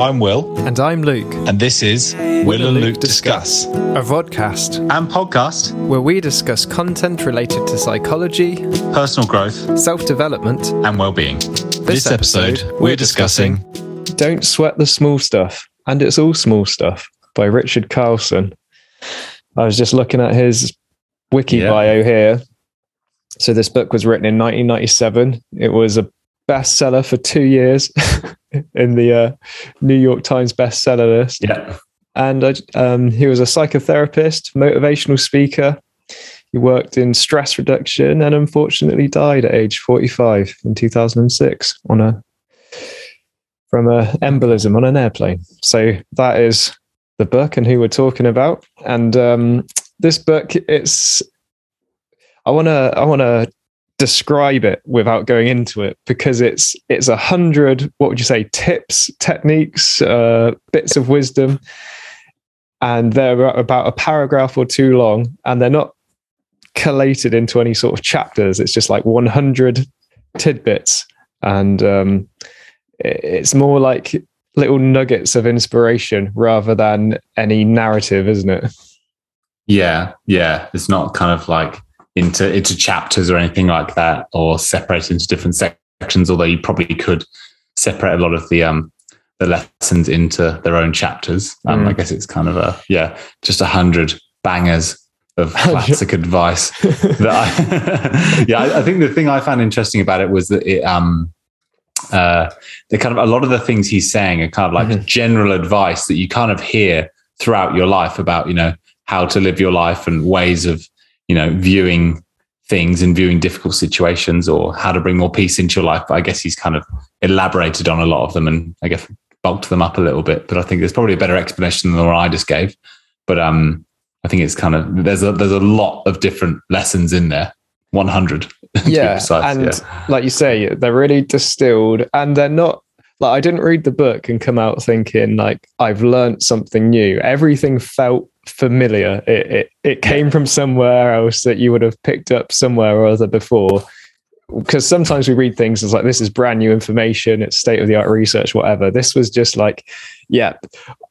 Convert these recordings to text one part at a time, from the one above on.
I'm Will, And I'm Luke, and this is Will and Luke Discuss a vodcast and podcast, where we discuss content related to psychology, personal growth, self development. and well-being. This, episode, we're discussing Don't Sweat the Small Stuff, and It's All Small Stuff by Richard Carlson. I was just looking at his wiki Yeah. bio here. So, this book was written in 1997. It was a bestseller for two years in the uh, New York Times bestseller list. Yeah. And I, um, he was a psychotherapist, motivational speaker. He worked in stress reduction and unfortunately died at age 45 in 2006 on a from a embolism on an airplane. So that is the book and who we're talking about. And um, this book, it's I want to I want to describe it without going into it because it's it's a hundred what would you say tips techniques uh, bits of wisdom and they're about a paragraph or two long and they're not collated into any sort of chapters it's just like 100 tidbits and um, it's more like little nuggets of inspiration rather than any narrative isn't it Yeah. Yeah. It's not kind of like into into chapters or anything like that, or separate into different sections. Although you probably could separate a lot of the um the lessons into their own chapters. Um, Mm. I guess it's kind of a yeah, just a hundred bangers of classic advice. That I, yeah, I, I think the thing I found interesting about it was that it um uh the kind of a lot of the things he's saying are kind of like Mhm. general advice that you kind of hear throughout your life about you know how to live your life and ways of you know viewing things and viewing difficult situations or how to bring more peace into your life. But i guess he's kind of elaborated on a lot of them and i guess bulked them up a little bit but i think there's probably a better explanation than the one i just gave. But um i think it's kind of there's a there's a lot of different lessons in there. 100 yeah precise, and yeah. like you say they're really distilled and they're not like i didn't read the book and come out thinking like i've learned something new. Everything felt familiar. It, it it came from somewhere else that you would have picked up somewhere or other before because sometimes we read things as like this is brand new information it's state of the art research whatever. This was just like yeah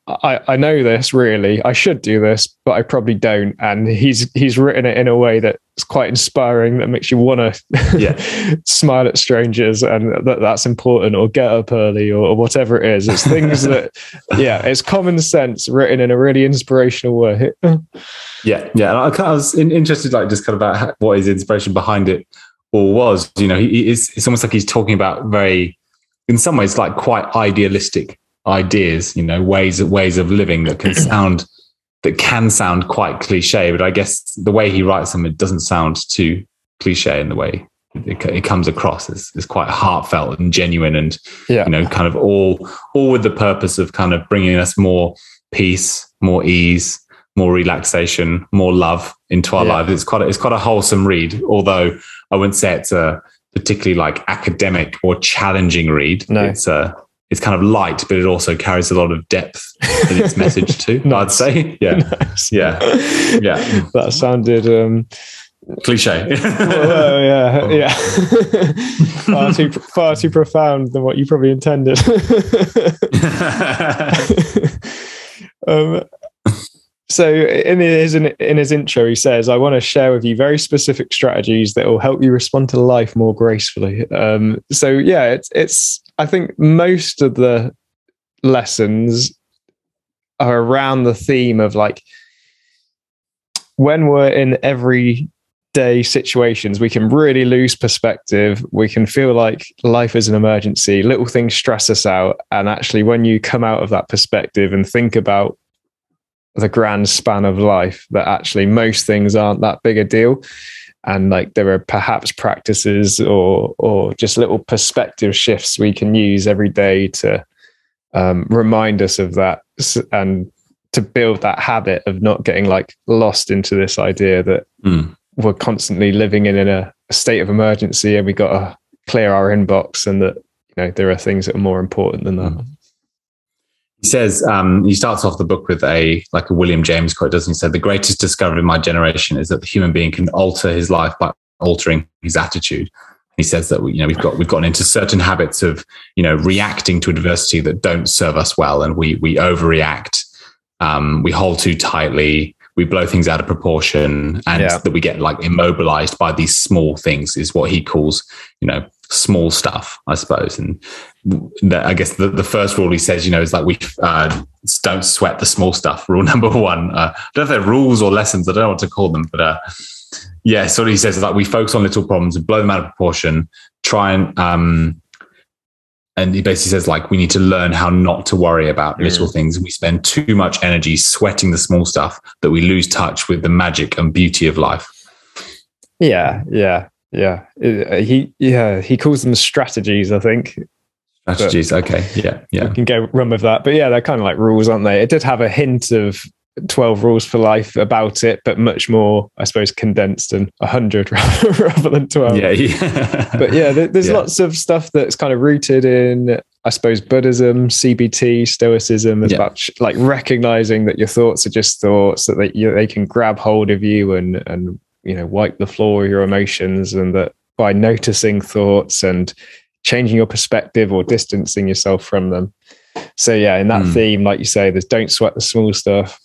I, I know this really. I should do this but i probably don't. And he's he's written it in a way that's quite inspiring that makes you want to Yeah. smile at strangers and that that's important or get up early or, or whatever it is. It's things that yeah it's common sense written in a really inspirational way. Yeah, yeah. And I, I was interested, like, just kind of about what is inspiration behind it all was. You know, he, is, it's almost like he's talking about very, in some ways, like quite idealistic ideas. You know, ways ways of living that can sound that can sound quite cliche. But I guess the way he writes them, it doesn't sound too cliche in the way it, it comes across as, as quite heartfelt and genuine and yeah you know kind of all all with the purpose of kind of bringing us more peace more ease more relaxation more love into our Yeah. lives. It's quite a, it's quite a wholesome read although i wouldn't say it's a particularly like academic or challenging read. No. it's a it's kind of light but it also carries a lot of depth in its message too i'd say. Yeah. Yeah. Yeah. That sounded um cliche. Well, yeah yeah. Far too far too profound than what you probably intended. Um, so in his in his intro, he says, "I want to share with you very specific strategies that will help you respond to life more gracefully." Um, so yeah, it's it's. I think most of the lessons are around the theme of like when we're in everyday situations, we can really lose perspective. We can feel like life is an emergency. Little things stress us out, and actually, when you come out of that perspective and think about the grand span of life that actually most things aren't that big a deal and like there are perhaps practices or or just little perspective shifts we can use every day to um, remind us of that and to build that habit of not getting like lost into this idea that Mm. we're constantly living in, in a, state of emergency and we got to clear our inbox and that you know there are things that are more important than that Mm. He says um, he starts off the book with a like a William James quote, doesn't he? Said the greatest discovery of my generation is that the human being can alter his life by altering his attitude. he says that we, you know we've got we've gotten into certain habits of you know reacting to adversity that don't serve us well, and we we overreact, um, we hold too tightly, we blow things out of proportion, and Yeah. that we get like immobilized by these small things is what he calls you know small stuff, I suppose. And I guess the, the first rule he says, you know, is like we uh, don't sweat the small stuff. Rule number one. Uh, I don't know if they're rules or lessons. I don't know what to call them, but uh, yeah, so he says like we focus on little problems and blow them out of proportion. Try and um, and he basically says like we need to learn how not to worry about little things. We spend too much energy sweating the small stuff that we lose touch with the magic and beauty of life. Yeah, yeah, yeah. He yeah he calls them strategies. I think Strategies. Okay. Yeah. Yeah. we can go run with that. But yeah, they're kind of like rules, aren't they? It did have a hint of 12 rules for life about it, but much more, I suppose, condensed and 100 rather than 12. Yeah. yeah. But yeah, there- there's Yeah. lots of stuff that's kind of rooted in, I suppose, Buddhism, CBT, Stoicism. Yeah. about sh- like recognizing that your thoughts are just thoughts, that they, you, they can grab hold of you and, and, you know, wipe the floor with your emotions, and that by noticing thoughts and changing your perspective or distancing yourself from them. So yeah, in that Hmm. theme, like you say, there's don't sweat the small stuff.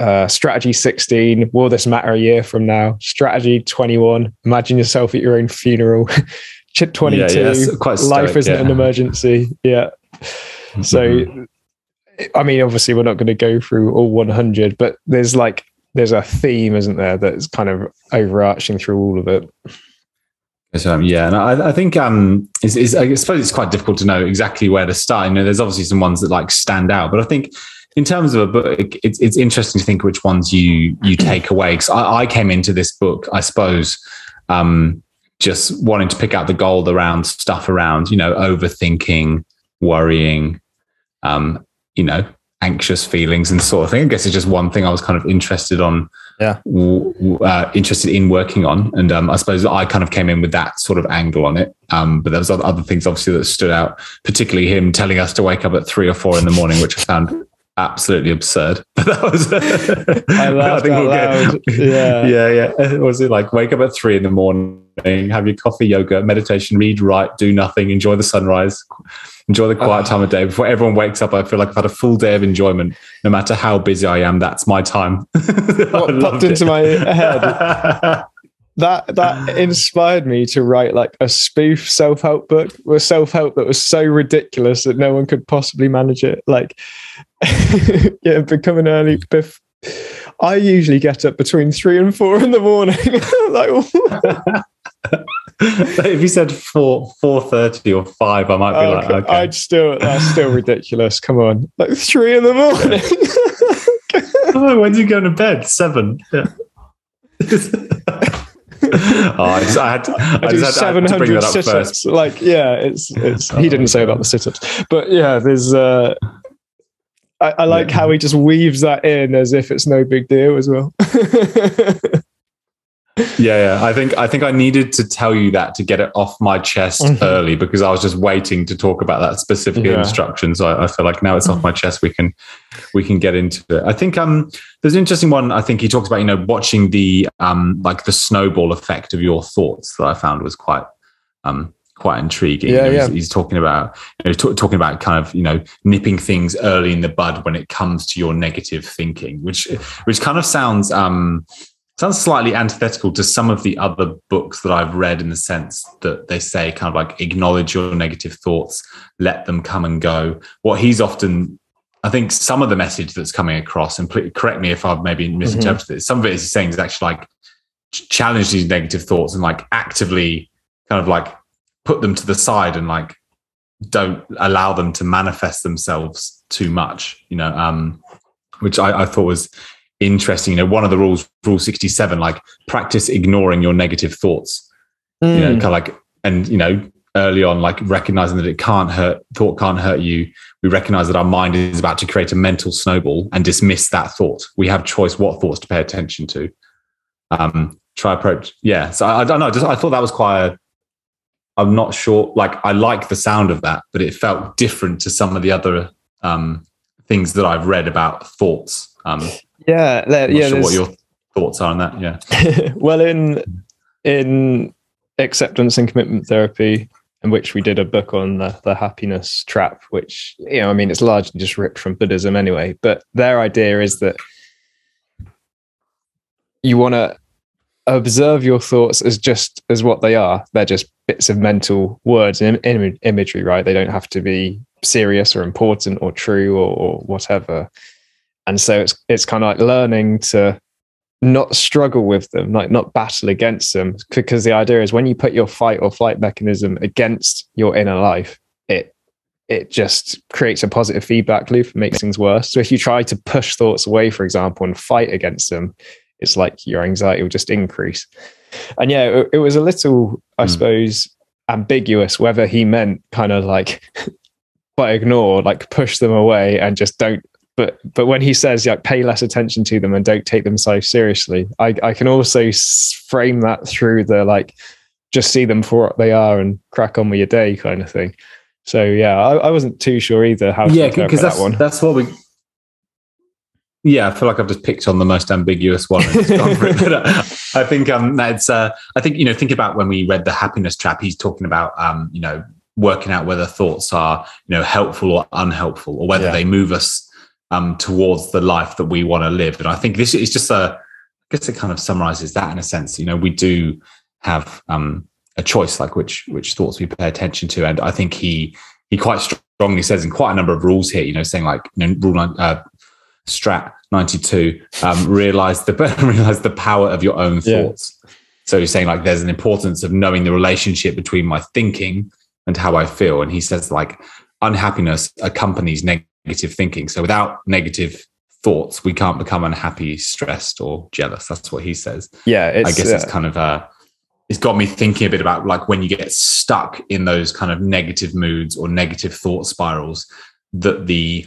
Uh, strategy 16, will this matter a year from now? Strategy 21, imagine yourself at your own funeral. Chip 22, Yeah, yeah, quite life isn't yeah. an emergency. Yeah. So, Mhm. I mean, obviously, we're not going to go through all 100, but there's like, there's a theme, isn't there, that's kind of overarching through all of it. So, um, yeah, and I, I think um, it's, it's, I suppose it's quite difficult to know exactly where to start. You know, there's obviously some ones that like stand out, but I think in terms of a book, it's it's interesting to think which ones you you take away. Because I, I came into this book, I suppose, um, just wanting to pick out the gold around stuff around you know overthinking, worrying, um, you know, anxious feelings and sort of thing. I guess it's just one thing I was kind of interested on w- w- uh, interested in working on. And um, I suppose I kind of came in with that sort of angle on it. Um, but there was other, things obviously that stood out, particularly him telling us to wake up at three or four in the morning, which I found absolutely absurd. But that was, I laughed out loud. Yeah. yeah, yeah. Was it like wake up at three in the morning, have your coffee, yoga, meditation, read, write, do nothing, enjoy the sunrise, enjoy the quiet ah. time of day before everyone wakes up? I feel like I've had a full day of enjoyment, no matter how busy I am. That's my time. What popped into my head that that inspired me to write like a spoof self-help book with self-help that was so ridiculous that no one could possibly manage it like yeah become an early biff i usually get up between three and four in the morning like if you said four four thirty or five, I might be like, okay. i'd still that's still ridiculous come on like three in the morning oh, when do you go to bed? Seven. Yeah. oh, I, just, I had to, I I do just had to, I had to bring 700 sit-ups. Like, yeah, it's it's. He didn't say about the sit-ups, but yeah, there's. uh I, I like Yeah. how he just weaves that in as if it's no big deal as well. Yeah, yeah. I think I think I needed to tell you that to get it off my chest Mhm. early because I was just waiting to talk about that specific Yeah. instruction. So I, I feel like now it's off my chest. We can we can get into it. I think um there's an interesting one. I think he talks about you know watching the um like the snowball effect of your thoughts that I found was quite um quite intriguing. Yeah, You know, yeah. He's, he's talking about you know t- talking about kind of you know nipping things early in the bud when it comes to your negative thinking, which which kind of sounds um sounds slightly antithetical to some of the other books that I've read in the sense that they say kind of like acknowledge your negative thoughts, let them come and go. What he's often, I think some of the message that's coming across, and correct me if I've maybe misinterpreted it, some of it is saying is actually like challenge these negative thoughts and like actively kind of like put them to the side and like don't allow them to manifest themselves too much, you know, um, which I, I thought was interesting. You know, one of the rules, rule 67, like practice ignoring your negative thoughts, you know, Mm. kind of like, and, you know, early on, like recognizing that it can't hurt, thought can't hurt you. We recognize that our mind is about to create a mental snowball and dismiss that thought. We have choice what thoughts to pay attention to. Um, try approach. Yeah. So I, I don't know. Just, I thought that was quite a, I'm not sure. Like, I like the sound of that, but it felt different to some of the other um, things that I've read about thoughts. Um, yeah, there- yeah. sure what your thoughts are on that. Yeah. well, in in acceptance and commitment therapy, in which we did a book on the, the happiness trap, which, you know, I mean, it's largely just ripped from Buddhism anyway. But their idea is that you want to observe your thoughts as just as what they are. They're just bits of mental words and Im- imagery, right? They don't have to be serious or important or true or, or whatever. And so it's it's kind of like learning to not struggle with them, like not battle against them, because the idea is when you put your fight or flight mechanism against your inner life, it it just creates a positive feedback loop, makes things worse. So if you try to push thoughts away, for example, and fight against them, it's like your anxiety will just increase. And yeah, it, it was a little, I mm. suppose, ambiguous whether he meant kind of like but ignore, like push them away and just don't but but when he says like pay less attention to them and don't take them so seriously i i can also frame that through the like just see them for what they are and crack on with your day kind of thing so yeah i, I wasn't too sure either how yeah because that's that one that's what we yeah, I feel like I've just picked on the most ambiguous one. I think um, that's. Uh, I think you know. Think about when we read the happiness trap. He's talking about um, you know working out whether thoughts are you know helpful or unhelpful, or whether yeah. they move us um, towards the life that we want to live. And I think this is just a. I guess it kind of summarizes that in a sense. You know, we do have um, a choice, like which which thoughts we pay attention to, and I think he he quite strongly says in quite a number of rules here. You know, saying like you know, rule uh, Strat 92, um, realize the realize the power of your own thoughts. Yeah. So he's saying like there's an importance of knowing the relationship between my thinking and how I feel. And he says like unhappiness accompanies negative thinking. So without negative thoughts, we can't become unhappy, stressed, or jealous. That's what he says. Yeah, I guess uh, it's kind of uh it's got me thinking a bit about like when you get stuck in those kind of negative moods or negative thought spirals that the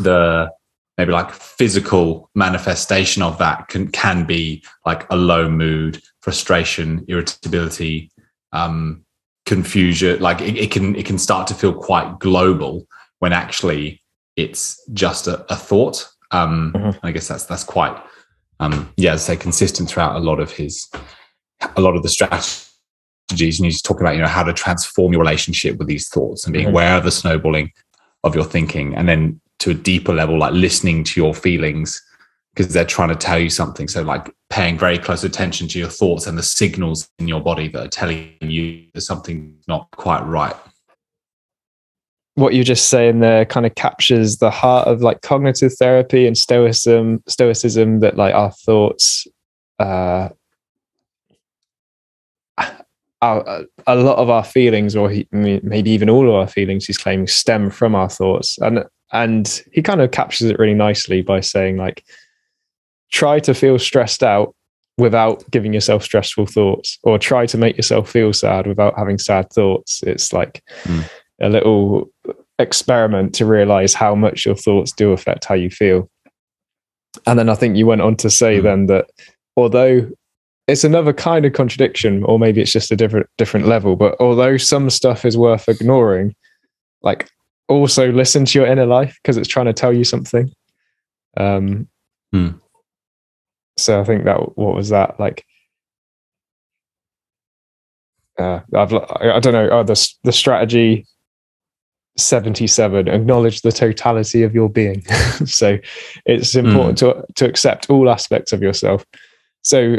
the maybe like physical manifestation of that can can be like a low mood, frustration, irritability, um, confusion. Like it, it can it can start to feel quite global when actually it's just a, a thought. Um, mm-hmm. I guess that's that's quite um, yeah, as I say, consistent throughout a lot of his a lot of the strategies. And he's talking about you know how to transform your relationship with these thoughts and being mm-hmm. aware of the snowballing of your thinking, and then to a deeper level, like listening to your feelings because they're trying to tell you something. So, like paying very close attention to your thoughts and the signals in your body that are telling you there's something not quite right. What you're just saying there kind of captures the heart of like cognitive therapy and stoicism, stoicism that like our thoughts, uh, our, a lot of our feelings, or he, maybe even all of our feelings, he's claiming stem from our thoughts. And and he kind of captures it really nicely by saying like try to feel stressed out without giving yourself stressful thoughts or try to make yourself feel sad without having sad thoughts it's like mm. a little experiment to realize how much your thoughts do affect how you feel and then i think you went on to say mm. then that although it's another kind of contradiction or maybe it's just a different different level but although some stuff is worth ignoring like also listen to your inner life because it's trying to tell you something. Um, hmm. So I think that what was that like? Uh, I've I don't know. Oh, the the strategy seventy seven. Acknowledge the totality of your being. so it's important hmm. to to accept all aspects of yourself. So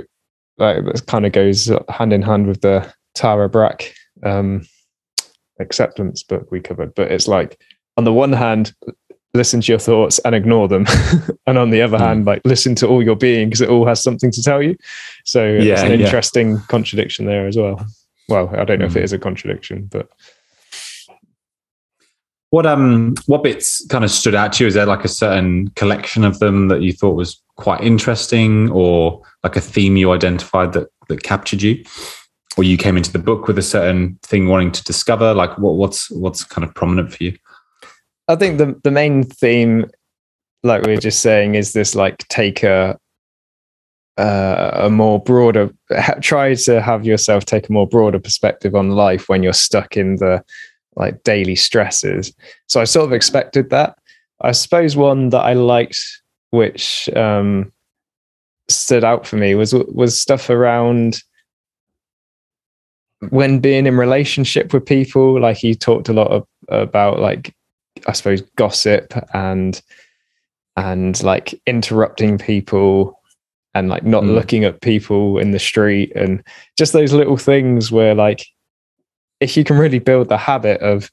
like that kind of goes hand in hand with the Tara Brach um, acceptance book we covered, but it's like on the one hand, listen to your thoughts and ignore them, and on the other mm. hand, like listen to all your being because it all has something to tell you. So yeah, it's an yeah. interesting contradiction there as well. Well, I don't know mm. if it hmm. a contradiction, but what um what bits kind of stood out to you? Is there like a certain collection of them that you thought was quite interesting, or like a theme you identified that that captured you? or you came into the book with a certain thing wanting to discover like what, what's what's kind of prominent for you i think the the main theme like we were just saying is this like take a uh, a more broader try to have yourself take a more broader perspective on life when you're stuck in the like daily stresses so i sort of expected that i suppose one that i liked which um stood out for me was was stuff around when being in relationship with people, like he talked a lot of, about like I suppose gossip and and like interrupting people and like not Mm. looking at people in the street and just those little things where like if you can really build the habit of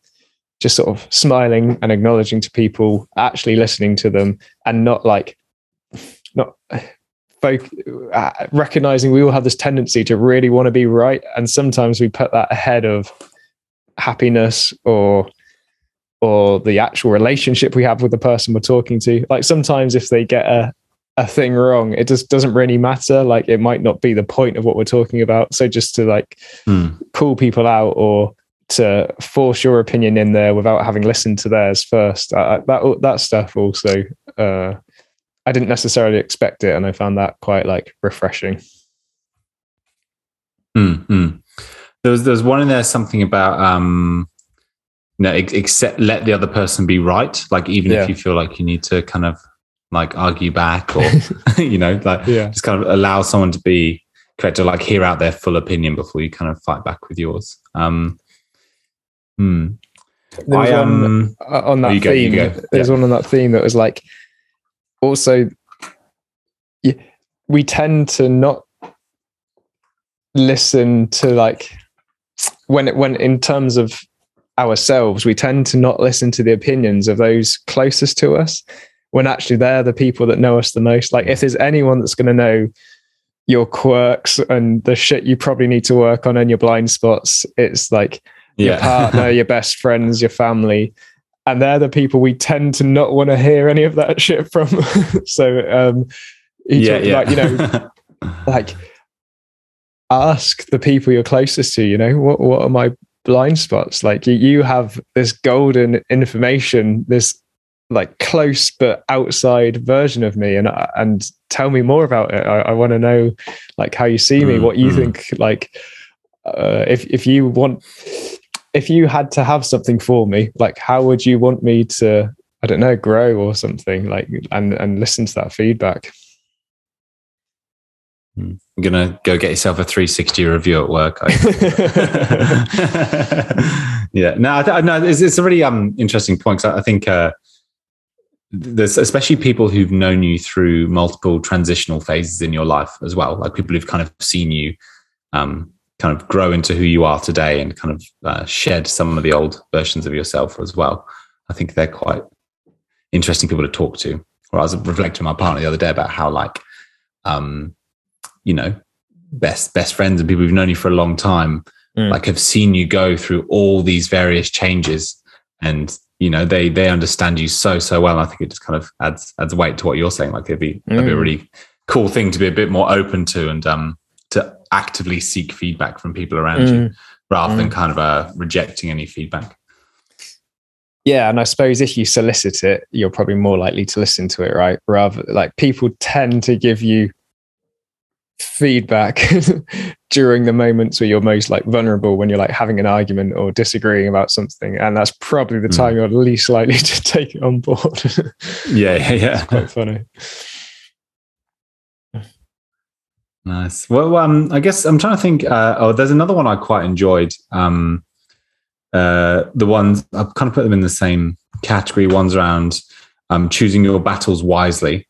just sort of smiling and acknowledging to people actually listening to them and not like not folk uh, recognizing we all have this tendency to really want to be right and sometimes we put that ahead of happiness or or the actual relationship we have with the person we're talking to. Like sometimes if they get a a thing wrong it just doesn't really matter like it might not be the point of what we're talking about so just to like Hmm. call people out or to force your opinion in there without having listened to theirs first uh, that that stuff also uh I didn't necessarily expect it and I found that quite like refreshing Mm, mm. There was there was one in there something about um no ex- accept let the other person be right like even Yeah. if you feel like you need to kind of like argue back or you know like yeah just kind of allow someone to be correct to like hear out their full opinion before you kind of fight back with yours um hmm. I um uh, on Oh, that go, theme go. there's Yeah. one on that theme that was like also y- we tend to not listen to like when it when in terms of ourselves we tend to not listen to the opinions of those closest to us when actually they're the people that know us the most like if there's anyone that's going to know your quirks and the shit you probably need to work on and your blind spots it's like your partner, your best friends, your family. And they're the people we tend to not want to hear any of that shit from. so um he yeah talked yeah about, you know, like ask the people you're closest to, you know, what what are my blind spots? Like you, you have this golden information, this like close but outside version of me and and tell me more about it. I, I want to know like how you see me, Mm, what you mm. think like uh, if if you want if you had to have something for me, like how would you want me to, I don't know, grow or something like, and and listen to that feedback. i'm gonna go get yourself a 360 review at work yeah no I th- no it's, it's a really um interesting point 'cause I, I think uh there's especially people who've known you through multiple transitional phases in your life as well like people who've kind of seen you um kind of grow into who you are today and kind of uh, shed some of the old versions of yourself as well i think they're quite interesting people to talk to or i was reflecting with my partner the other day about how like um you know best best friends and people who've known you for a long time Mm. like have seen you go through all these various changes and you know they they understand you so so well i think it just kind of adds adds weight to what you're saying like it'd be that'd be a Mm. really cool thing to be a bit more open to and um to actively seek feedback from people around you Mm. rather than Mm. kind of uh rejecting any feedback Yeah, and I suppose if you solicit it, you're probably more likely to listen to it, right? Rather, like people tend to give you feedback during the moments where you're most like vulnerable when you're like having an argument or disagreeing about something and that's probably the Mm. time you're least likely to take it on board yeah yeah yeah quite funny Nice. Well, um, I guess I'm trying to think. Uh, oh, there's another one I quite enjoyed. Um, uh, the ones I've kind of put them in the same category. Ones around um, choosing your battles wisely,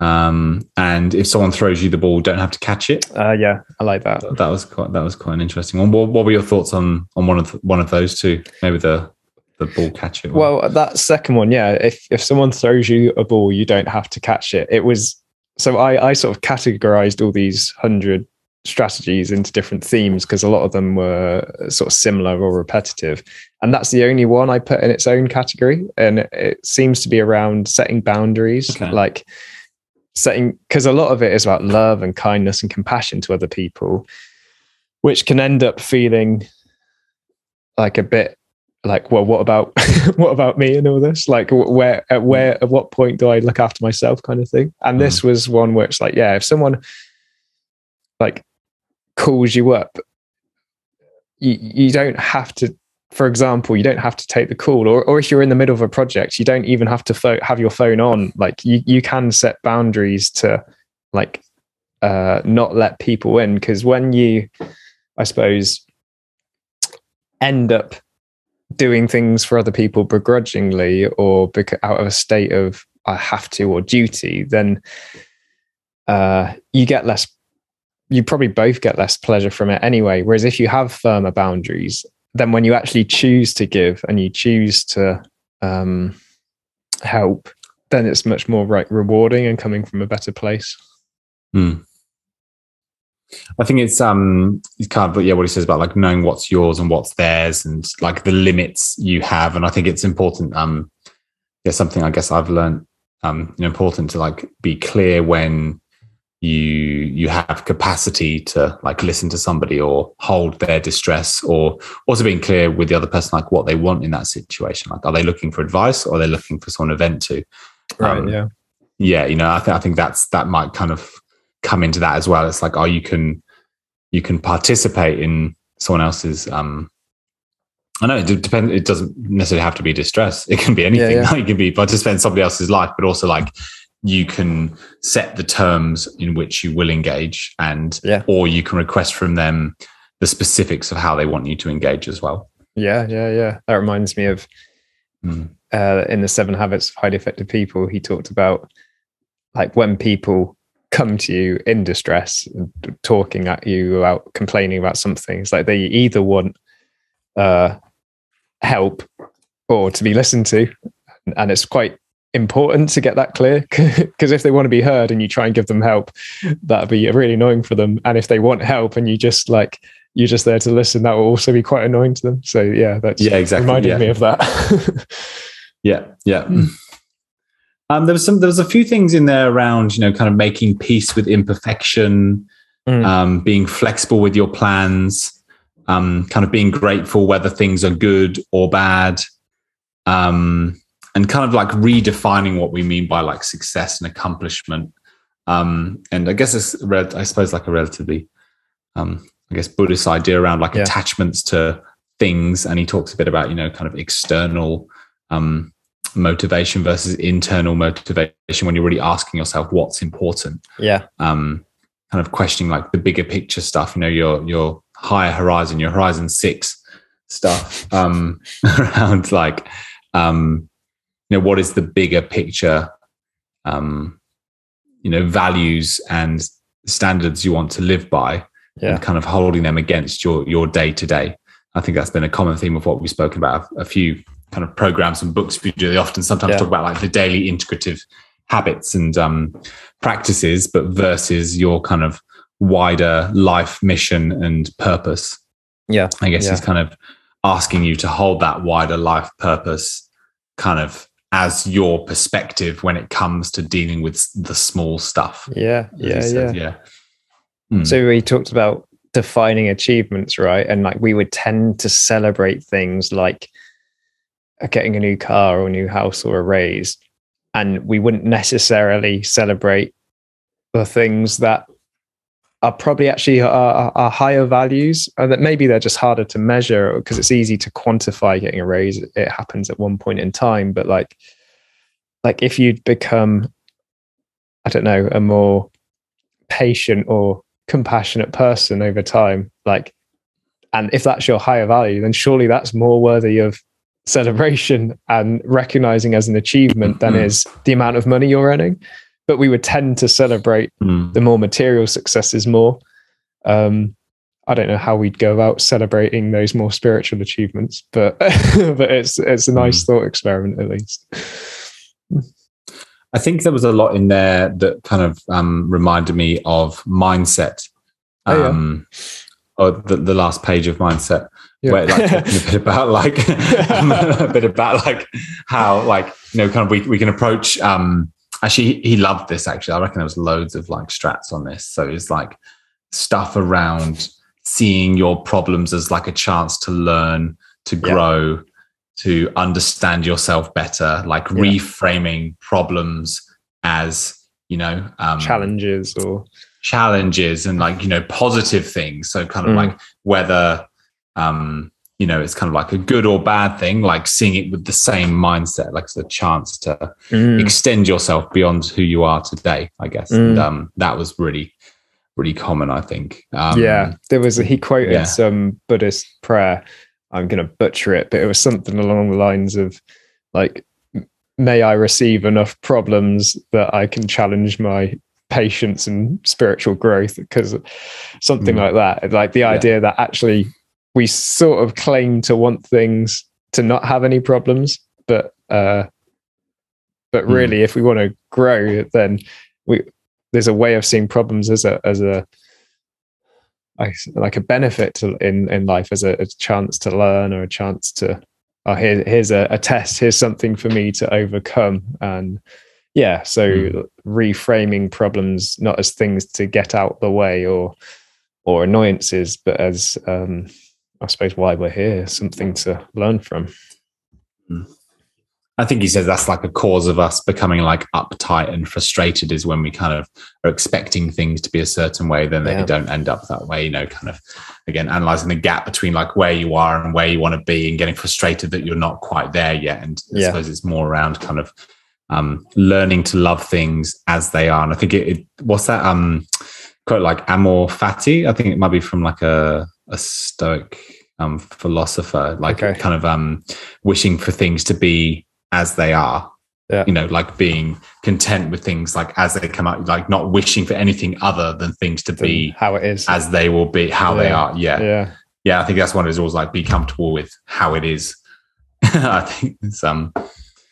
um, and if someone throws you the ball, don't have to catch it. uh, yeah i like that That was quite. That was quite an interesting one. What, what were your thoughts on on one of the, one of those two? Maybe the the ball catch it. one. Well, that second one, yeah. If if someone throws you a ball, you don't have to catch it. It was so I I sort of categorized all these hundred strategies into different themes because a lot of them were sort of similar or repetitive, and that's the only one I put in its own category. And it, it seems to be around setting boundaries, Okay. like setting because a lot of it is about love and kindness and compassion to other people, which can end up feeling like a bit like well what about what about me and all this? Like where at where at what point do i look after myself kind of thing? And this mm. was one where it's like yeah if someone like calls you up you, you don't have to for example you don't have to take the call or, or if you're in the middle of a project you don't even have to pho- have your phone on like you, you can set boundaries to like uh not let people in because when you i suppose end up doing things for other people begrudgingly or bec- out of a state of I have to or duty, then uh, you get less. You probably both get less pleasure from it anyway. Whereas if you have firmer boundaries, then when you actually choose to give and you choose to um, help, then it's much more like rewarding and coming from a better place. Hmm. I think it's um it's kind of yeah what he says about like knowing what's yours and what's theirs and like the limits you have and I think it's important um yeah something I guess I've learned um you know, important to like be clear when you you have capacity to like listen to somebody or hold their distress or also being clear with the other person like what they want in that situation like are they looking for advice or are they looking for someone to vent to Right. Um, yeah. yeah you know I think I think that's that might kind of come into that as well it's like oh you can you can participate in someone else's um I know it depends it doesn't necessarily have to be distress it can be anything yeah. it can be participate in somebody else's life but also like you can set the terms in which you will engage and Yeah. or you can request from them the specifics of how they want you to engage as well Yeah. Yeah. Yeah. That reminds me of Mm. uh, in the Seven Habits of Highly Effective People. He talked about like when people come to you in distress, talking at you about complaining about something. It's like they either want uh, help or to be listened to, and it's quite important to get that clear because if they want to be heard and you try and give them help that'd be really annoying for them and if they want help and you just like you're just there to listen that will also be quite annoying to them so yeah that's Yeah, exactly, reminded yeah. me of that Yeah, yeah. Mm. Um, there was some. There was a few things in there around, you know, kind of making peace with imperfection, Mm. um, being flexible with your plans, um, kind of being grateful whether things are good or bad, um, and kind of like redefining what we mean by like success and accomplishment. Um, and I guess it's, I suppose, like a relatively, um, I guess, Buddhist idea around like Yeah. attachments to things. And he talks a bit about, you know, kind of external um, motivation versus internal motivation when you're really asking yourself what's important yeah um, kind of questioning like the bigger picture stuff you know your your higher horizon your horizon six stuff um, around like um, you know what is the bigger picture um, you know values and standards you want to live by yeah and kind of holding them against your your day to day. I think that's been a common theme of what we've spoken about a few kind of programs and books we do. They often sometimes Yeah. talk about like the daily integrative habits and um, practices, but versus your kind of wider life mission and purpose. yeah I guess Yeah. he's kind of asking you to hold that wider life purpose kind of as your perspective when it comes to dealing with the small stuff. yeah yeah says. yeah yeah. Mm. so we talked about defining achievements right and like we would tend to celebrate things like uh, getting a new car or a new house or a raise and we wouldn't necessarily celebrate the things that are probably actually are, are, are higher values and that maybe they're just harder to measure because it's easy to quantify getting a raise it happens at one point in time but like like if you'd become i don't know a more patient or compassionate person over time like and if that's your higher value then surely that's more worthy of celebration and recognizing as an achievement than Mhm. is the amount of money you're earning but we would tend to celebrate Mm. the more material successes more um i don't know how we'd go about celebrating those more spiritual achievements but but it's it's a nice thought experiment at least I think there was a lot in there that kind of um, reminded me of mindset. Oh, yeah. Um, or the, the last page of mindset, Yeah. where like talking a bit about like a bit about like how like you know kind of we we can approach. Um, actually, he, loved this. Actually, I reckon there was loads of like strats on this. So it's like stuff around seeing your problems as like a chance to learn, to Yeah. grow, to understand yourself better, like Yeah. reframing problems as you know um, challenges or challenges and like you know positive things. So kind of Mm. like whether um, you know it's kind of like a good or bad thing, like seeing it with the same mindset, like it's a chance to Mm. extend yourself beyond who you are today. I guess, Mm. and um, that was really really common. I think. Um, yeah, there was a, he quoted yeah. some Buddhist prayer, I'm going to butcher it, but it was something along the lines of like, may I receive enough problems that I can challenge my patience and spiritual growth? Because something Mm. like that, like the Yeah. idea that actually we sort of claim to want things to not have any problems, but uh, but Mm. really, if we want to grow, then we there's a way of seeing problems as a as a like a benefit to, in in life as a, a chance to learn or a chance to oh here, here's a, a test here's something for me to overcome and yeah so Mm. reframing problems not as things to get out the way or or annoyances but as um i suppose why we're here something to learn from I think he says that's like a cause of us becoming like uptight and frustrated is when we kind of are expecting things to be a certain way, then they don't end up that way. You know, kind of again analyzing the gap between like where you are and where you want to be, and getting frustrated that you're not quite there yet. And I Yeah. suppose it's more around kind of um, learning to love things as they are. And I think it, it what's that um quote like amor fati? I think it might be from like a a stoic um philosopher, like Okay. kind of um wishing for things to be as they are. Yeah. you know like being content with things like as they come out like not wishing for anything other than things to than be how it is. as they will be how they are. Yeah. yeah. Yeah i think that's one of his rules like be comfortable with how it is. I think it's um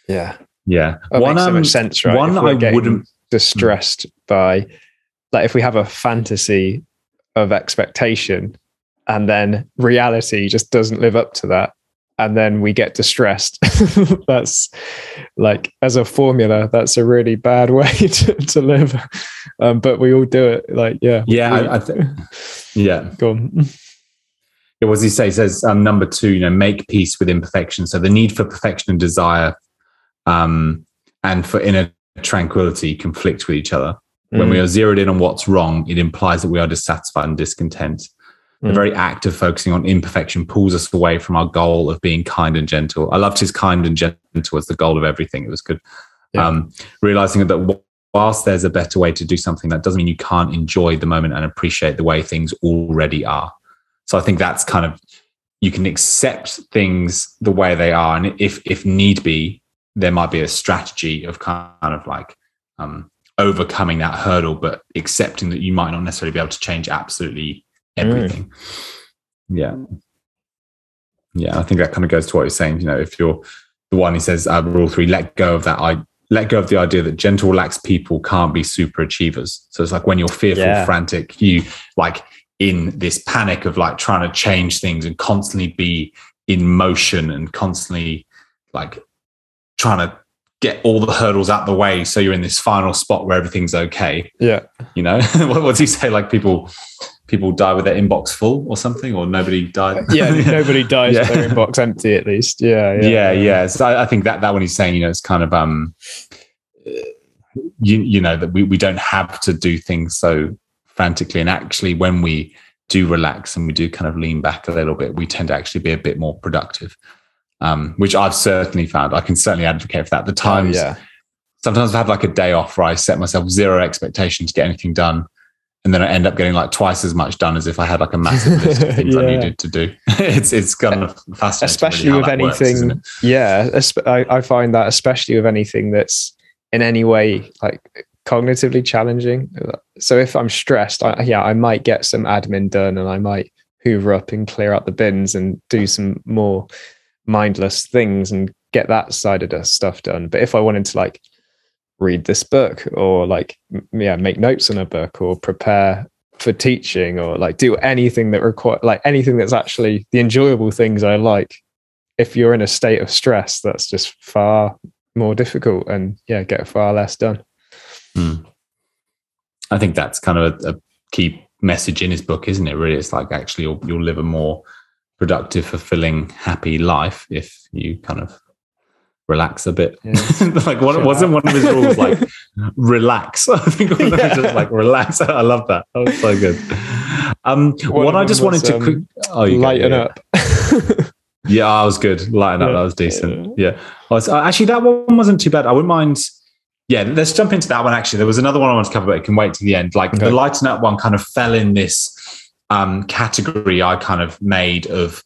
yeah. yeah. That one makes so um, much sense right? one i wouldn't distressed by like if we have a fantasy of expectation and then reality just doesn't live up to that and then we get distressed that's like as a formula that's a really bad way to, to live um, but we all do it like yeah Yeah, I- I thi- yeah go on Yeah, what does he say? He says um, number two, you know, make peace with imperfection. So the need for perfection and desire, um, and for inner tranquility conflict with each other. When Mm. we are zeroed in on what's wrong, it implies that we are dissatisfied and discontent. The Mm. very act of focusing on imperfection pulls us away from our goal of being kind and gentle. I loved his kind and gentle as the goal of everything. It was good. Yeah. Um, realizing that whilst there's a better way to do something, that doesn't mean you can't enjoy the moment and appreciate the way things already are. So I think that's kind of you can accept things the way they are, and if if need be, there might be a strategy of kind of like um, overcoming that hurdle, but accepting that you might not necessarily be able to change absolutely everything. Yeah, yeah. I think that kind of goes to what you're saying. You know, if you're the one who says uh, rule three, let go of that. I let go of the idea that gentle, relaxed people can't be super achievers. So it's like when you're fearful, Yeah. frantic, you like in this panic of like trying to change things and constantly be in motion and constantly like trying to get all the hurdles out the way so you're in this final spot where everything's okay yeah you know what, what does he say like people people die with their inbox full or something or nobody died yeah nobody dies with Yeah. their inbox empty at least yeah yeah yeah, yeah. So I, I think that that one he's saying, you know, it's kind of um, you you know that we we don't have to do things so frantically, and actually, when we do relax and we do kind of lean back a little bit, we tend to actually be a bit more productive. Um, which I've certainly found. I can certainly advocate for that. The Oh, times yeah sometimes I've had like a day off where I set myself zero expectation to get anything done. And then I end up getting like twice as much done as if I had like a massive list of things I needed to do. it's it's kind of fascinating. especially really with that works, anything yeah I, I find that especially with anything that's in any way like cognitively challenging so if i'm stressed I, yeah i might get some admin done and i might hoover up and clear out the bins and do some more mindless things and get that side of the stuff done but if i wanted to like read this book or like yeah make notes on a book or prepare for teaching or like do anything that require like anything that's actually the enjoyable things i like if you're in a state of stress that's just far more difficult and yeah get far less done Hmm. I think that's kind of a, a key message in his book, isn't it? Really, it's like actually you'll, you'll live a more productive, fulfilling, happy life if you kind of relax a bit. Yeah. like one, wasn't one of his rules like relax? I think one of them was just like relax. I love that. That was so good. Um, One what I just wanted was, to um, quick, oh, you go, lighten yeah, up Yeah, I was good. Lighten up. Yeah. That was decent. Yeah. I was, uh, actually, that one wasn't too bad. I wouldn't mind. Yeah, let's jump into that one. Actually, there was another one I wanted to cover, but it can wait to the end. Like Okay. the lighten up one kind of fell in this um, category I kind of made of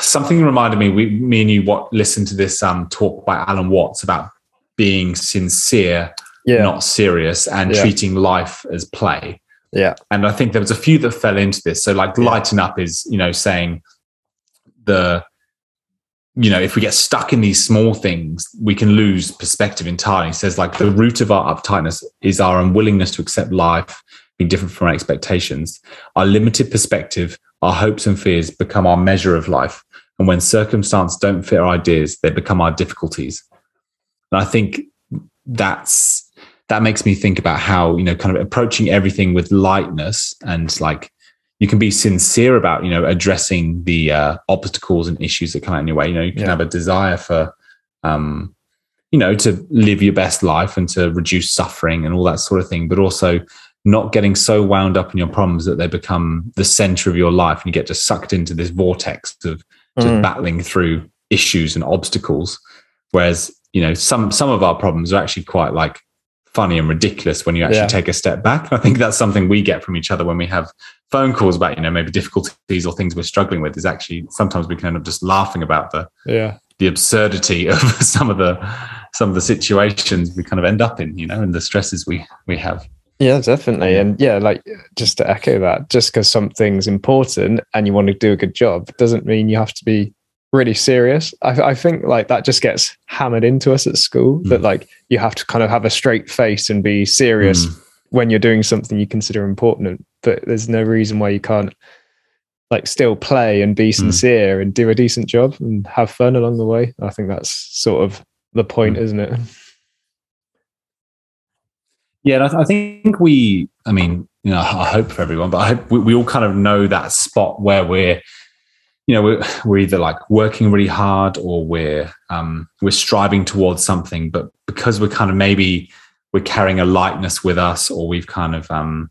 something reminded me. We, me and you, what listened to this um, talk by Alan Watts about being sincere, Yeah. not serious, and Yeah. treating life as play. yeah. And I think there was a few that fell into this. So, like, lighten up is you know saying the you know if we get stuck in these small things, we can lose perspective entirely. He says like the root of our uptightness is our unwillingness to accept life being different from our expectations. Our limited perspective, our hopes and fears become our measure of life. And when circumstances don't fit our ideas, they become our difficulties. And I think that's that makes me think about how, you know, kind of approaching everything with lightness and like you can be sincere about, you know, addressing the uh, obstacles and issues that come out in your way. You know, you can Yeah. have a desire for um, you know, to live your best life and to reduce suffering and all that sort of thing, but also not getting so wound up in your problems that they become the center of your life and you get just sucked into this vortex of just Mm. battling through issues and obstacles. Whereas, you know, some some of our problems are actually quite like funny and ridiculous when you actually Yeah. take a step back. I think that's something we get from each other when we have phone calls about, you know, maybe difficulties or things we're struggling with is actually sometimes we can end up just laughing about the Yeah. the absurdity of some of the some of the situations we kind of end up in, you know, and the stresses we we have. Yeah, definitely. And yeah, like just to echo that, just because something's important and you want to do a good job doesn't mean you have to be really serious. I, I think like that just gets hammered into us at school that Mm. like you have to kind of have a straight face and be serious Mm. when you're doing something you consider important. But there's no reason why you can't like still play and be sincere and do a decent job and have fun along the way. I think that's sort of the point, Mm. isn't it? Yeah, I, th- I think we, I mean, you know, I hope for everyone, but I hope we, we all kind of know that spot where we're, you know, we're, we're either like working really hard or we're um, we're striving towards something, but because we're kind of maybe we're carrying a lightness with us, or we've kind of, um,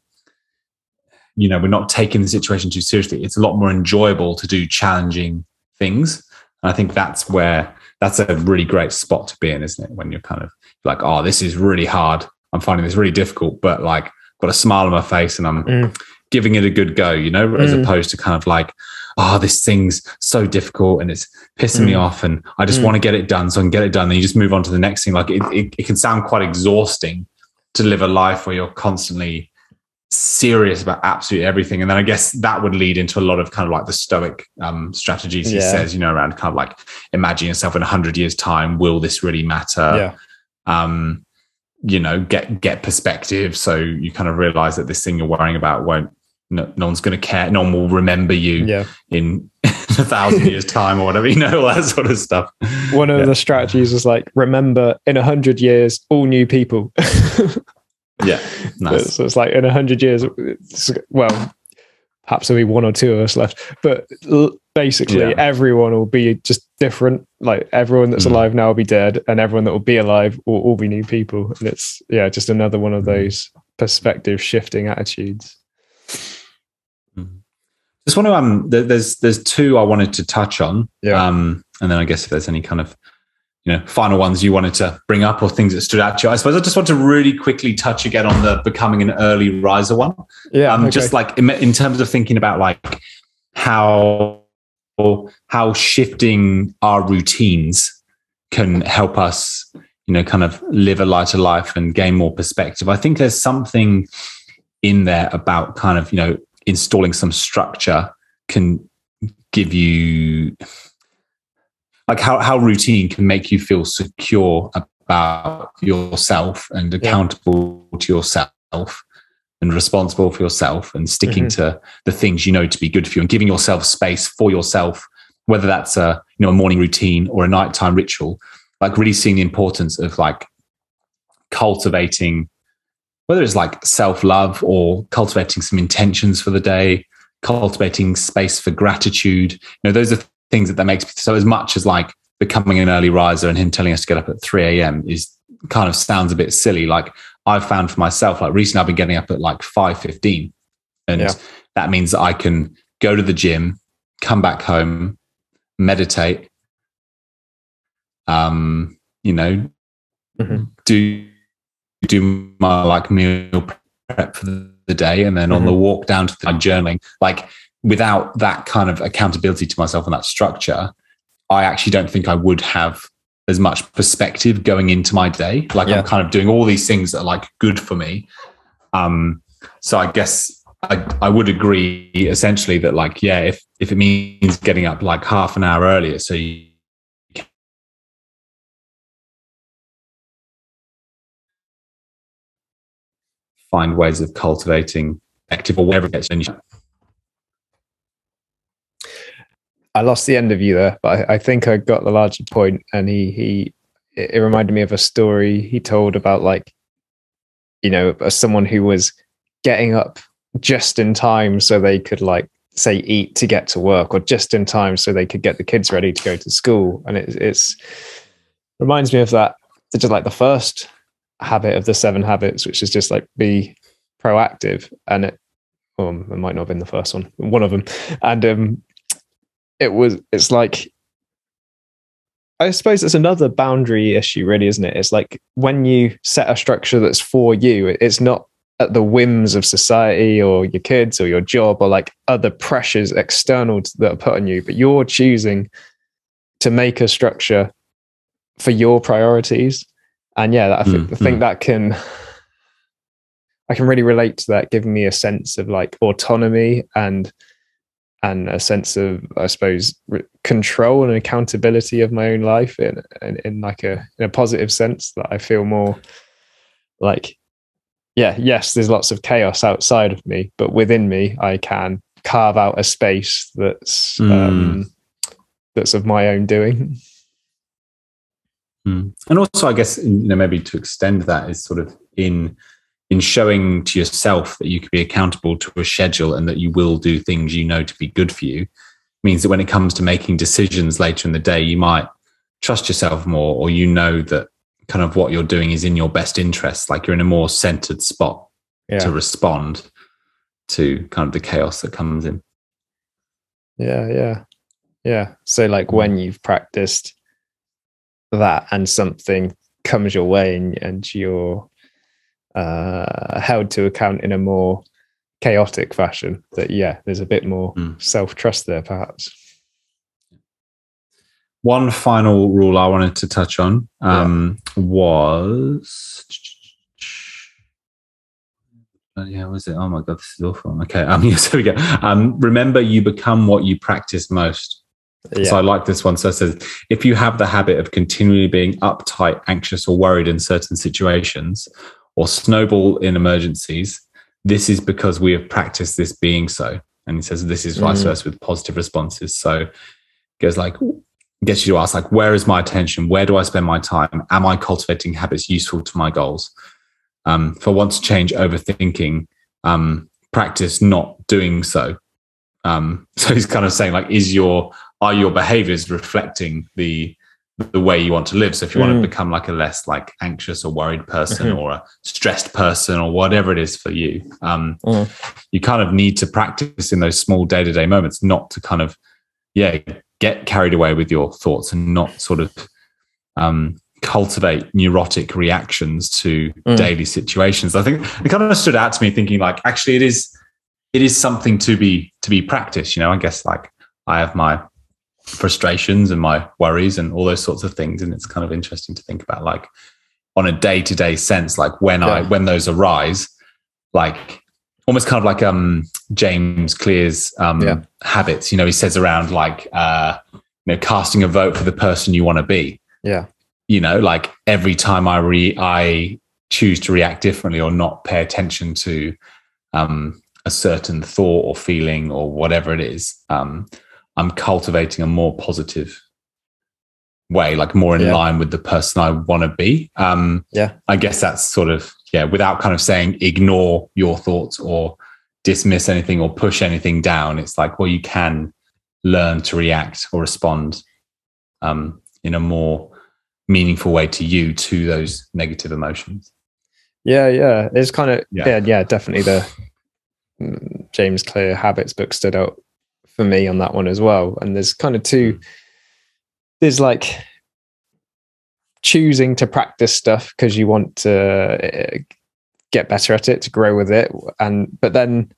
you know, we're not taking the situation too seriously. It's a lot more enjoyable to do challenging things, and I think that's where that's a really great spot to be in, isn't it? When you're kind of like, oh, this is really hard. I'm finding this really difficult, but like got a smile on my face and I'm Mm. giving it a good go, you know, as Mm. opposed to kind of like, oh, this thing's so difficult and it's pissing me Mm. off and I just Mm. want to get it done. So I can get it done. And you just move on to the next thing. Like it, it, it can sound quite exhausting to live a life where you're constantly serious about absolutely everything. And then I guess that would lead into a lot of kind of like the stoic um, strategies he Yeah. says, you know, around kind of like imagine yourself in a hundred years time. Will this really matter? yeah. um, you know, get get perspective. So you kind of realize that this thing you're worrying about won't. No, no one's going to care. No one will remember you Yeah. in a thousand years' time or whatever. You know, all that sort of stuff. One of Yeah. the strategies was like, remember in a hundred years, all new people. Yeah, nice. So it's like in a hundred years, well, perhaps there'll be one or two of us left, but l- basically Yeah. everyone will be just different. Like everyone that's Mm. alive now will be dead, and everyone that will be alive will all be new people. And it's yeah, just another one of Mm. those perspective shifting attitudes. Just want to um, there's there's two I wanted to touch on. Yeah. Um, and then I guess if there's any kind of you know final ones you wanted to bring up or things that stood out to you, I suppose I just want to really quickly touch again on the becoming an early riser one. Yeah, um, okay. just like in, in terms of thinking about like how how shifting our routines can help us you know kind of live a lighter life and gain more perspective. I think there's something in there about kind of you know installing some structure can give you like how, how routine can make you feel secure about yourself and accountable to yourself and responsible for yourself and sticking mm-hmm. to the things you know to be good for you and giving yourself space for yourself whether that's a you know a morning routine or a nighttime ritual like really seeing the importance of like cultivating whether it's like self-love or cultivating some intentions for the day cultivating space for gratitude. You know those are things that that makes so as much as like becoming an early riser and him telling us to get up at 3 a.m is kind of sounds a bit silly like i've found for myself like recently i've been getting up at like 5.15 and Yeah. that means that i can go to the gym come back home meditate um you know Mhm. do do my like meal prep for the day and then on the walk down to the journaling like without that kind of accountability to myself and that structure, I actually don't think I would have as much perspective going into my day. Like Yeah. I'm kind of doing all these things that are like good for me. Um, so I guess I, I would agree essentially that like, yeah, if, if it means getting up like half an hour earlier, so you find ways of cultivating active or whatever it gets, then you I lost the end of you there, but I, I think I got the larger point. And he he it reminded me of a story he told about like, you know, someone who was getting up just in time so they could like say eat to get to work, or just in time so they could get the kids ready to go to school. And it, it's reminds me of that. It's just like the first habit of the seven habits, which is just like be proactive. And it, well, it might not have been the first one, one of them. And um, it was it's like I suppose it's another boundary issue, really, isn't it? It's like when you set a structure that's for you, it's not at the whims of society or your kids or your job or like other pressures external to- that are put on you, but you're choosing to make a structure for your priorities. And yeah, I think, Mm, I think that can I can really relate to that, giving me a sense of like autonomy and and a sense of, I suppose, control and accountability of my own life in, in in like a in a positive sense that I feel more like, yeah, yes, there's lots of chaos outside of me, but within me, I can carve out a space that's um, that's of my own doing. Mm. And also, I guess you know maybe to extend that is sort of in in showing to yourself that you can be accountable to a schedule and that you will do things you know to be good for you means that when it comes to making decisions later in the day, you might trust yourself more, or you know that kind of what you're doing is in your best interest. Like you're in a more centered spot Yeah, to respond to kind of the chaos that comes in. yeah, yeah, yeah. So like when mm. you've practiced that and something comes your way and, and you're uh, held to account in a more chaotic fashion, that yeah, there's a bit more Mm. self trust there, perhaps. One final rule I wanted to touch on um, was. Uh, yeah, was it? Oh my god, this is awful. Okay, um, yes, here we go. Um, remember, you become what you practice most. Yeah, So I like this one. So it says, if you have the habit of continually being uptight, anxious, or worried in certain situations, or snowball in emergencies, this is because we have practiced this being so. And he says this is vice Mm. versa with positive responses. So it goes like, gets you to ask like, where is my attention? Where do I spend my time? Am I cultivating habits useful to my goals? Um, want to change overthinking, um, practice not doing so. Um, so he's kind of saying like, is your are your behaviors reflecting the the way you want to live? So if you want Mm. to become like a less like anxious or worried person Mhm. or a stressed person or whatever it is for you, um, Mm. you kind of need to practice in those small day to day moments, not to kind of yeah get carried away with your thoughts and not sort of um, cultivate neurotic reactions to Mm. daily situations. I think it kind of stood out to me thinking like actually it is it is something to be to be practiced. You know, I guess like I have my frustrations and my worries and all those sorts of things, and it's kind of interesting to think about like on a day to day sense, like when I when those arise, like almost kind of like um James Clear's um Yeah. habits. You know, he says around like uh you know casting a vote for the person you want to be yeah, you know like every time i re i choose to react differently or not pay attention to um a certain thought or feeling or whatever it is um i'm cultivating a more positive way like more in Yeah. line with the person i want to be um Yeah. i guess that's sort of yeah without kind of saying ignore your thoughts or dismiss anything or push anything down it's like well you can learn to react or respond um in a more meaningful way to you to those negative emotions. yeah, yeah. It's kind of Yeah. yeah, yeah, definitely the mm, James Clear Habits book stood out for me on that one as well. And there's kind of two. There's like choosing to practice stuff because you want to uh, get better at it to grow with it and but then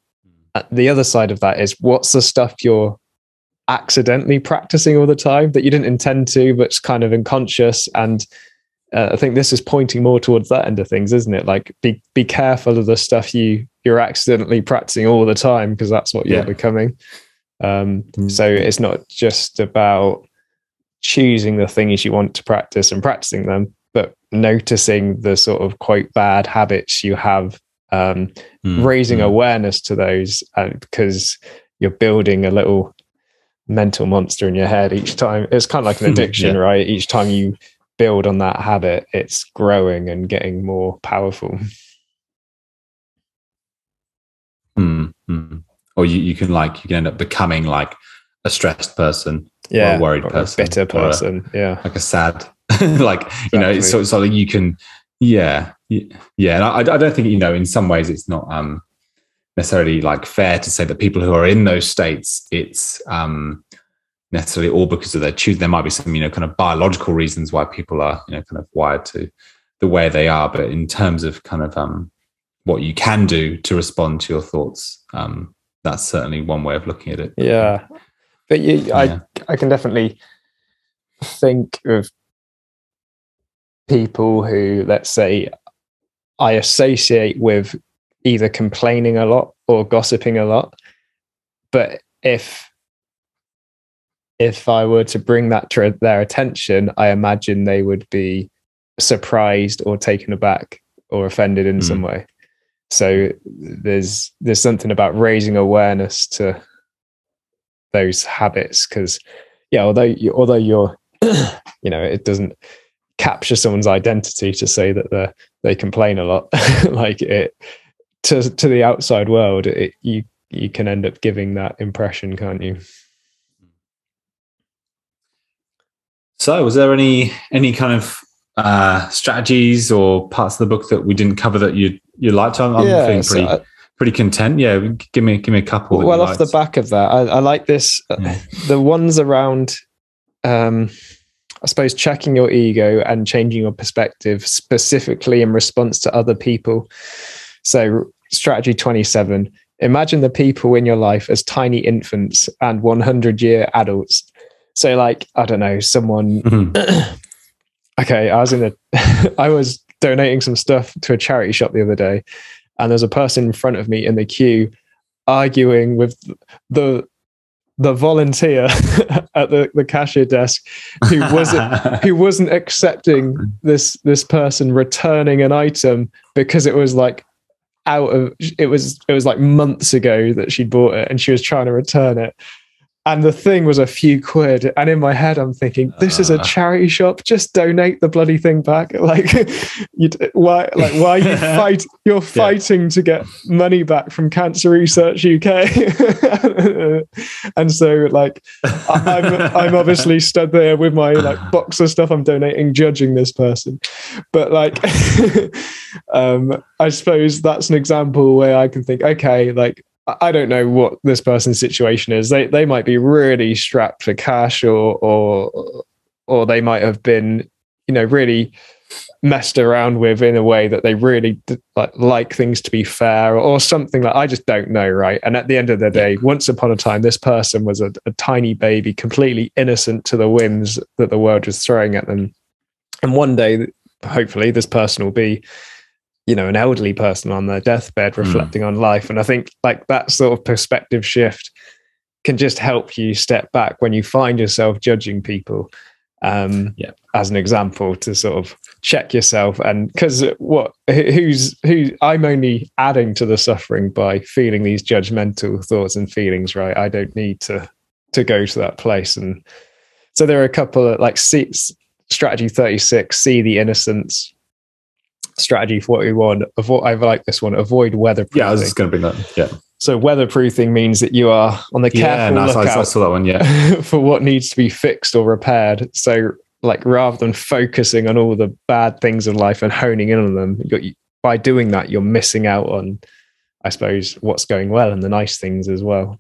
Uh, the other side of that is what's the stuff you're accidentally practicing all the time that you didn't intend to, but it's kind of unconscious. And uh, I think this is pointing more towards that end of things, isn't it? Like be be careful of the stuff you you're accidentally practicing all the time because that's what you're becoming. Um, Mm. So it's not just about choosing the things you want to practice and practicing them, but noticing the sort of quite bad habits you have, um, Mm, raising mm. awareness to those, uh, because you're building a little mental monster in your head each time. It's kind of like an addiction, Yeah. right? Each time you build on that habit, it's growing and getting more powerful. Mm, mm. Or you, you can like you can end up becoming like a stressed person, Yeah, worried or person, a bitter or a- person. yeah, like a sad, like you know, it's Exactly. sort of something you can, yeah, yeah. And I, I don't think you know. In some ways, it's not um necessarily like fair to say that people who are in those states, it's um necessarily all because of their choose. There might be some you know kind of biological reasons why people are you know kind of wired to the way they are. But in terms of kind of um what you can do to respond to your thoughts, um that's certainly one way of looking at it. yeah. But you, Yeah. I, I can definitely think of people who, let's say, I associate with either complaining a lot or gossiping a lot. But if if I were to bring that to their attention, I imagine they would be surprised or taken aback or offended in Mm. some way. So there's there's something about raising awareness to those habits because yeah, although you, although you're you know it doesn't capture someone's identity to say that they they complain a lot. Like it to to the outside world it, you you can end up giving that impression can't you? So, was there any any kind of uh, strategies or parts of the book that we didn't cover that you you liked? I'm, I'm feeling so pretty I- pretty content. Yeah, give me give me a couple. well off the back of that i, I like this uh, Yeah. the ones around um i suppose checking your ego and changing your perspective specifically in response to other people so strategy 27 imagine the people in your life as tiny infants and 100 year adults so like i don't know someone Mhm. okay, I was in a, I was donating some stuff to a charity shop the other day, and there's a person in front of me in the queue arguing with the the volunteer at the, the cashier desk who wasn't who wasn't accepting this this person returning an item because it was like out of it was it was like months ago that she'd bought it and she was trying to return it and the thing was a few quid and in my head i'm thinking this is a Ah. charity shop. Just donate the bloody thing back. Like you why like why are you fight you're fighting to get money back from cancer research uk and so like i'm i'm obviously stood there with my like box of stuff. I'm donating judging this person. But like um i suppose that's an example where i can think okay like I- don't know what this person's situation is. They they might be really strapped for cash, or or or they might have been, you know, really messed around with in a way that they really like like things to be fair, or something like I just don't know, right? And at the end of the day, once upon a time, this person was a, a tiny baby, completely innocent to the whims that the world was throwing at them. And one day, hopefully, this person will be you know an elderly person on their deathbed reflecting on life. And i think like that sort of perspective shift can just help you step back when you find yourself judging people um Yeah. as an example to sort of check yourself. And because what who- who's who i'm only adding to the suffering by feeling these judgmental thoughts and feelings right? I don't need to to go to that place. And so there are a couple of like see, strategy 36 see the innocence strategy 41 avoid i like this one avoid weatherproofing yeah, I was just going to bring that. Yeah, so weatherproofing means that you are on the yeah, careful nice. I, I saw that one. Yeah, for what needs to be fixed or repaired. So, like, rather than focusing on all the bad things in life and honing in on them, you're, by doing that, you're missing out on, I suppose, what's going well and the nice things as well.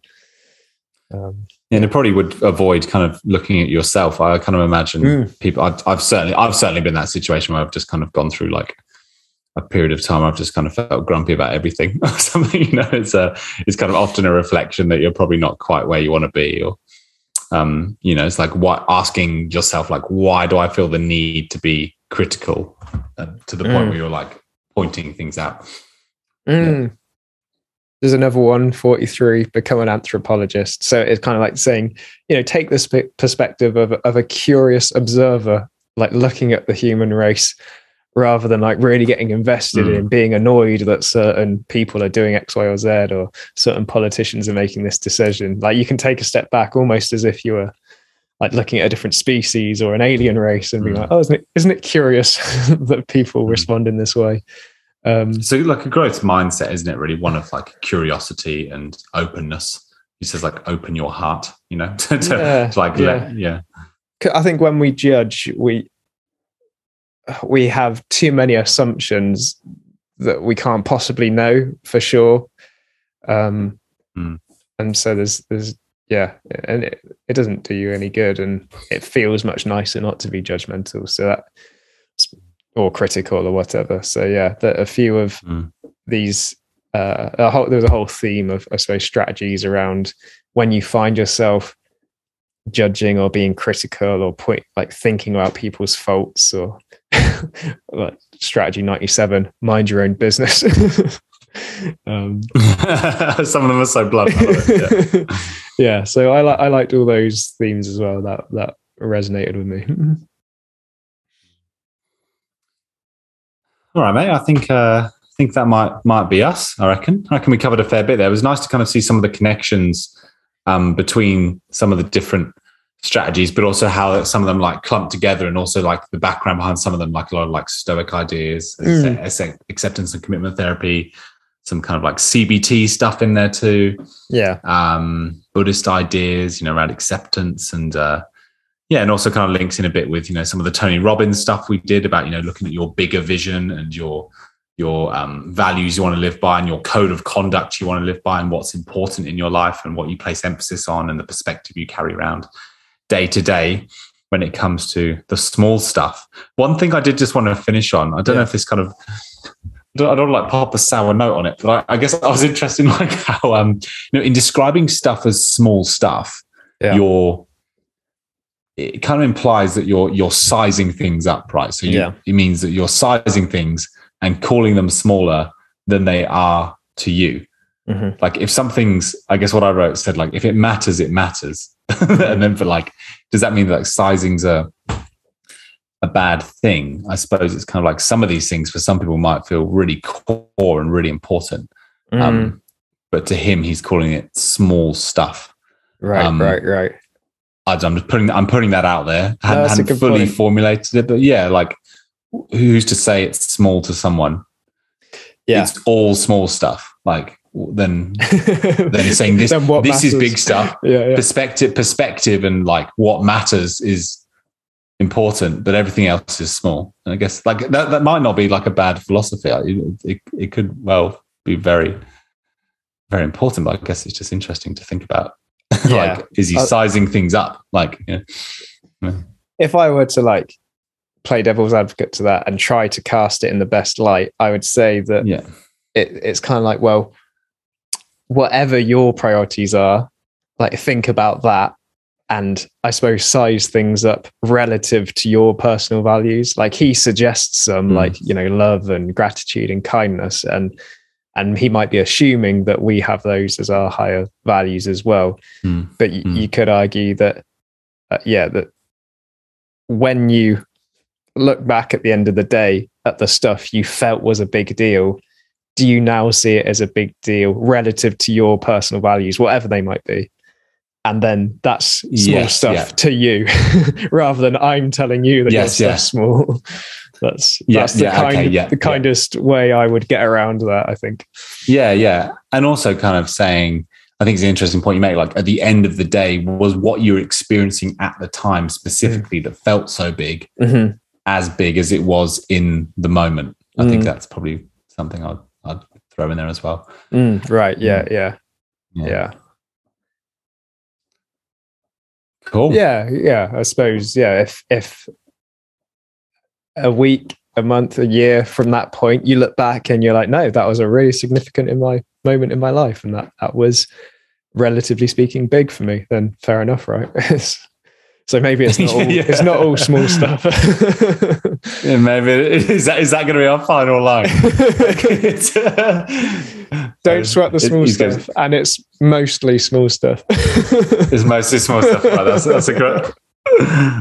Um, and it probably would avoid kind of looking at yourself. I kind of imagine Mm. people. I've, I've certainly, I've certainly been in that situation where I've just kind of gone through like a period of time I've just kind of felt grumpy about everything or something. You know, it's a it's kind of often a reflection that you're probably not quite where you want to be, or um, you know, it's like what asking yourself like, why do I feel the need to be critical uh, to the point Mm. where you're like pointing things out. Mm. There's another one, 43, become an anthropologist. So it's kind of like saying, you know, take this perspective of, of a curious observer, like looking at the human race rather than like really getting invested Mm. in being annoyed that certain people are doing X, Y, or Z or certain politicians are making this decision. Like you can take a step back almost as if you were like looking at a different species or an alien race and being Mm. like, oh, isn't it, isn't it curious that people Mm. respond in this way? Um, So, like a growth mindset, isn't it? Really, one of like curiosity and openness. He says, like, open your heart. You know, to, to- Yeah, to, like, yeah. let, yeah, I think when we judge, we we have too many assumptions that we can't possibly know for sure. Um, Mm. And so there's there's yeah, and it, it doesn't do you any good, and it feels much nicer not to be judgmental. So that or critical or whatever. So yeah, that a few of Mm. these uh, a whole, there was a whole theme of I suppose strategies around when you find yourself judging or being critical or point like thinking about people's faults or like strategy 97 mind your own business um some of them are so blunt. I love it, yeah. yeah so i like i liked all those themes as well that that resonated with me All right, mate. I think uh, I think that might might be us. I reckon. I reckon we covered a fair bit there. It was nice to kind of see some of the connections um, between some of the different strategies, but also how some of them like clump together, and also like the background behind some of them, like a lot of like Stoic ideas, Mm. acceptance and commitment therapy, some kind of like CBT stuff in there too. Yeah. Um, Buddhist ideas, you know, around acceptance and uh, yeah, and also kind of links in a bit with you know some of the Tony Robbins stuff we did about you know looking at your bigger vision and your your um, values you want to live by and your code of conduct you want to live by and what's important in your life and what you place emphasis on and the perspective you carry around day to day when it comes to the small stuff. One thing I did just want to finish on, I don't know if this kind of I don't, I don't like pop a sour note on it, but I, I guess I was interested in like how um you know in describing stuff as small stuff, Yeah. you're it kind of implies that you're you're sizing things up, right? So you, Yeah. it means that you're sizing things and calling them smaller than they are to you. Mhm. Like if something's, I guess what I wrote said like if it matters, it matters, and then for like, does that mean that like, sizing's a a bad thing? I suppose it's kind of like some of these things for some people might feel really core and really important, Mm, um, but to him he's calling it small stuff. right um, right right I- I'm just putting I'm putting that out there. I No, hadn't, hadn't fully point. formulated it, but yeah, like who's to say it's small to someone? yeah It's all small stuff. Like then then you're saying this this is big stuff. yeah yeah Perspective perspective and like what matters is important, but everything else is small. And I guess like that that might not be like a bad philosophy. It, it, it could well be very very important, but I guess it's just interesting to think about. Yeah. like, is he Uh, sizing things up? Like, you know, if I were to like play devil's advocate to that and try to cast it in the best light, I would say that yeah. it, it's kind of like, well, whatever your priorities are, like think about that and I suppose size things up relative to your personal values. Like he suggests some Mm. like, you know, love and gratitude and kindness and and he might be assuming that we have those as our higher values as well. Mm. But y- Mm. you could argue that, uh, yeah, that when you look back at the end of the day at the stuff you felt was a big deal, do you now see it as a big deal relative to your personal values, whatever they might be? And then that's small Yes, stuff yeah. to you, rather than I'm telling you that Yes, your yeah. small. That's that's the kind okay, of, the kindest way I would get around that. I think. Yeah, yeah. And also kind of saying, I think it's an interesting point you make. Like at the end of the day, was what you were experiencing at the time specifically that felt so big, Mhm. as big as it was in the moment. I think Mm. that's probably something I'd throw in there as well. Mm, right. Yeah. Yeah. Yeah. Cool. Yeah, yeah. I suppose, yeah. If if a week a month, a year from that point, you look back and you're like, no, that was a really significant in my moment in my life, and that that was relatively speaking big for me. Then fair enough, right? so maybe it's not all, yeah. it's not all small stuff. yeah, maybe is that is that going to be our final line? Don't sweat the small stuff, and it's mostly small stuff. it's mostly small stuff. Right, that's, that's a great.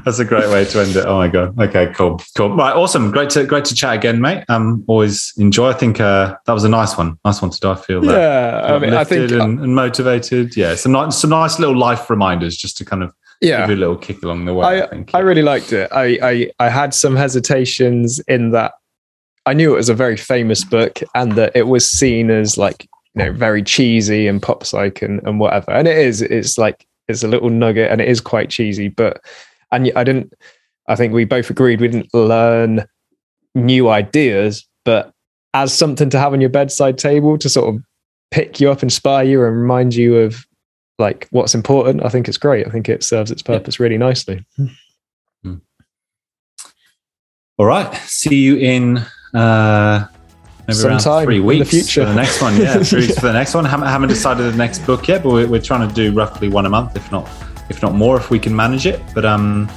That's a great way to end it. Oh my god. Okay, cool, cool. Right, awesome. Great to great to chat again, mate. Um, always enjoy. I think uh, that was a nice one. Nice one to do. I feel that. Yeah, I mean, I think and, and, motivated. Yeah, some nice, some nice little life reminders just to kind of yeah give a little kick along the way. I, I think. I really liked it. I, I I had some hesitations in that I knew it was a very famous book and that it was seen as like you know very cheesy and pop psych and, and whatever, and it is. It's like it's a little nugget and it is quite cheesy, but and I didn't. I think we both agreed we didn't learn new ideas, but as something to have on your bedside table to sort of pick you up, inspire you, and remind you of like what's important. I think it's great. I think it serves its purpose yeah. really nicely. Hmm. All right. See you in uh, maybe Sometime around three weeks in the future. for the next one. Yeah, three weeks for the next one. Haven't, haven't decided the next book yet, but we're, we're trying to do roughly one a month, if not if not more, if we can manage it. But um,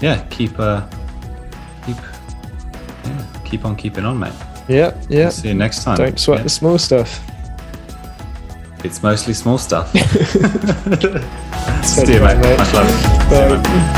yeah, keep uh, keep yeah, keep on keeping on, mate. Yeah, yeah. See you next time. Don't sweat yeah. the small stuff. It's mostly small stuff. See you, mate. Much love. Bye.